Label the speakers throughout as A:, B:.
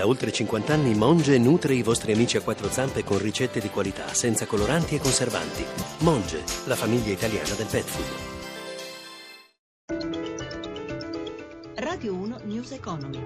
A: Da oltre 50 anni Monge nutre i vostri amici a quattro zampe con ricette di qualità, senza coloranti e conservanti. Monge, la famiglia italiana del pet food.
B: Radio 1 News Economy.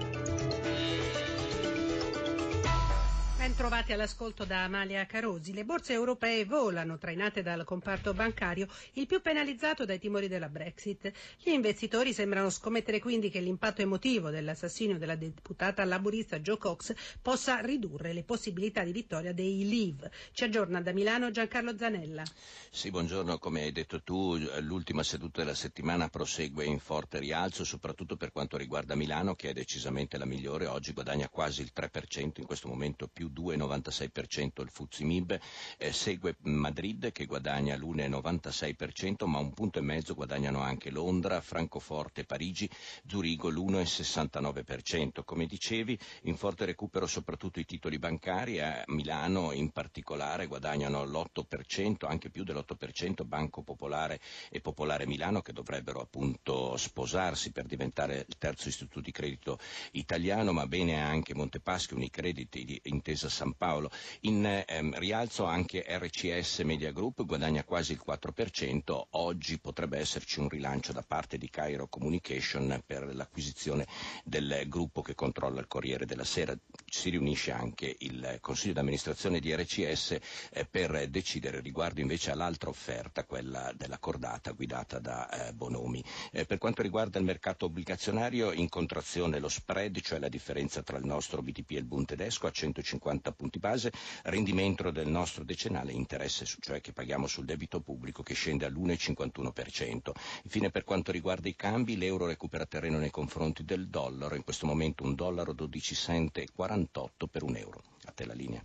C: Bentrovati all'ascolto da Amalia Carosi. Le borse europee volano, trainate dal comparto bancario, il più penalizzato dai timori della Brexit. Gli investitori sembrano scommettere quindi che l'impatto emotivo dell'assassinio della deputata laburista Joe Cox possa ridurre le possibilità di vittoria dei Leave. Ci aggiorna da Milano Giancarlo Zanella.
D: Sì, buongiorno. Come hai detto tu, l'ultima seduta della settimana prosegue in forte rialzo, soprattutto per quanto riguarda Milano, che è decisamente la migliore. Oggi guadagna quasi il 3%, in questo momento più 2,96% il Fuzimib, eh, segue Madrid che guadagna l'1,96%, ma un punto e mezzo guadagnano anche Londra, Francoforte, Parigi, Zurigo l'1,69%. Come dicevi, in forte recupero soprattutto i titoli bancari, a Milano in particolare guadagnano l'8%, anche più dell'8% Banco Popolare e Popolare Milano che dovrebbero appunto sposarsi per diventare il terzo istituto di credito italiano, ma bene anche Montepaschi, Unicredit, Intesa Intesa San Paolo. In ehm, rialzo anche RCS Media Group guadagna quasi il 4%, oggi potrebbe esserci un rilancio da parte di Cairo Communication per l'acquisizione del gruppo che controlla il Corriere della Sera. Si riunisce anche il Consiglio d'amministrazione di RCS eh, per decidere riguardo invece all'altra offerta, quella della cordata guidata da eh, Bonomi. Eh, per quanto riguarda il mercato obbligazionario, in contrazione lo spread, cioè la differenza tra il nostro BTP e il Bund tedesco a 150 50 punti base, rendimento del nostro decennale interesse, cioè che paghiamo sul debito pubblico che scende all'1,51%. Infine per quanto riguarda i cambi, l'euro recupera terreno nei confronti del dollaro, in questo momento un dollaro 12 cent e 48 per un euro. A te la linea.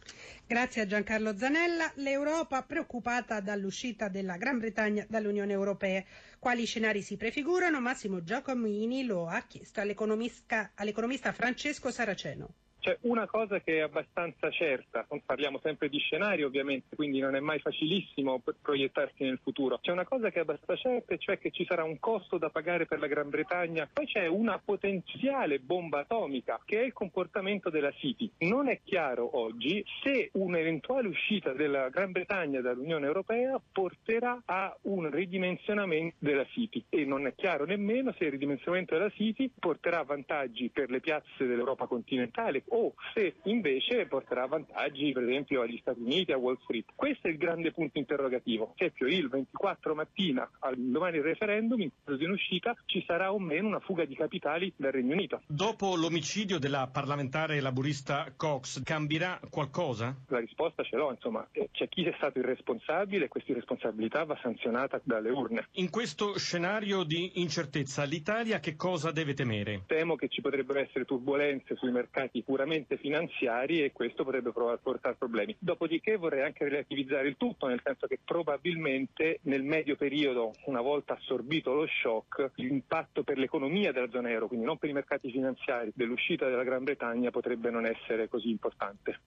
C: Grazie a Giancarlo Zanella. L'Europa preoccupata dall'uscita della Gran Bretagna dall'Unione Europea. Quali scenari si prefigurano? Massimo Giacomini lo ha chiesto all'economista, all'economista Francesco Saraceno.
E: C'è una cosa che è abbastanza certa, parliamo sempre di scenario ovviamente, quindi non è mai facilissimo proiettarsi nel futuro. C'è una cosa che è abbastanza certa, cioè che ci sarà un costo da pagare per la Gran Bretagna, poi c'è una potenziale bomba atomica che è il comportamento della City. Non è chiaro oggi se un'eventuale uscita della Gran Bretagna dall'Unione Europea porterà a un ridimensionamento della City e non è chiaro nemmeno se il ridimensionamento della City porterà vantaggi per le piazze dell'Europa continentale o se invece porterà vantaggi per esempio agli Stati Uniti, a Wall Street. Questo è il grande punto interrogativo. Per esempio il 24 mattina, domani il referendum, in caso di un'uscita, ci sarà o meno una fuga di capitali dal Regno Unito.
F: Dopo l'omicidio della parlamentare laburista Cox, cambierà qualcosa?
E: La risposta ce l'ho, insomma, c'è chi è stato irresponsabile e questa irresponsabilità va sanzionata dalle urne.
F: In questo scenario di incertezza, l'Italia che cosa deve temere?
E: Temo che ci potrebbero essere turbulenze sui mercati puramente puramente finanziari e questo potrebbe portare problemi. Dopodiché vorrei anche relativizzare il tutto, nel senso che probabilmente nel medio periodo, una volta assorbito lo shock, l'impatto per l'economia della zona euro, quindi non per i mercati finanziari, dell'uscita della Gran Bretagna potrebbe non essere così importante.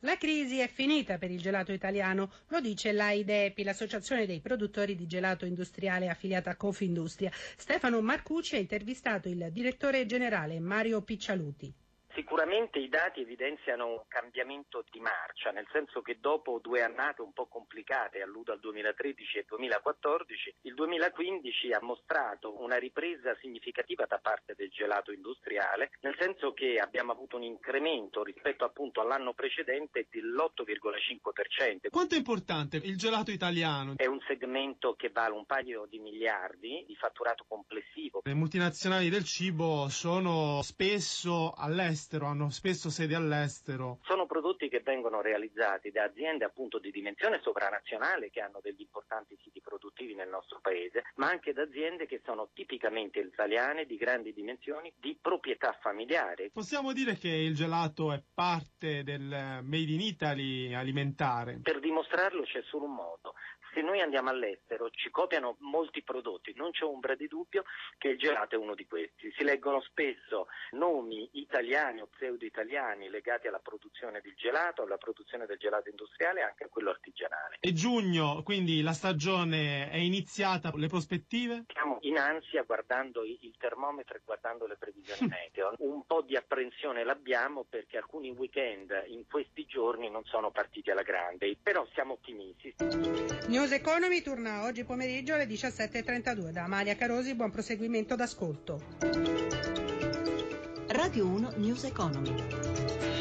C: La crisi è finita per il gelato italiano, lo dice l'AIDEPI, l'associazione dei produttori di gelato industriale affiliata a Confindustria. Stefano Marcucci ha intervistato il direttore generale Mario Piccialuti.
G: Sicuramente i dati evidenziano un cambiamento di marcia, nel senso che dopo due annate un po' complicate, alludo al 2013 e 2014, il 2015 ha mostrato una ripresa significativa da parte del gelato industriale, nel senso che abbiamo avuto un incremento rispetto appunto all'anno precedente dell'8,5%.
F: Quanto è importante il gelato italiano?
G: È un segmento che vale un paio di miliardi di fatturato complessivo.
F: Le multinazionali del cibo sono spesso all'estero all'estero, hanno spesso sede all'estero.
G: Sono prodotti che vengono realizzati da aziende appunto di dimensione sovranazionale che hanno degli importanti siti produttivi nel nostro paese, ma anche da aziende che sono tipicamente italiane di grandi dimensioni, di proprietà familiare.
F: Possiamo dire che il gelato è parte del Made in Italy alimentare?
G: Per dimostrarlo c'è solo un modo, Se noi andiamo all'estero ci copiano molti prodotti, non c'è ombra di dubbio che il gelato è uno di questi. Si leggono spesso nomi italiani o pseudo-italiani legati alla produzione del gelato, alla produzione del gelato industriale e anche a quello artigianale.
F: E giugno, quindi la stagione è iniziata, le prospettive?
G: Siamo in ansia guardando il termometro e guardando le previsioni meteo. Un po' di apprensione l'abbiamo perché alcuni weekend in questi giorni non sono partiti alla grande, però siamo ottimisti.
C: News Economy torna oggi pomeriggio alle 17.32. Da Amalia Carosi, buon proseguimento d'ascolto.
B: Radio 1 News Economy.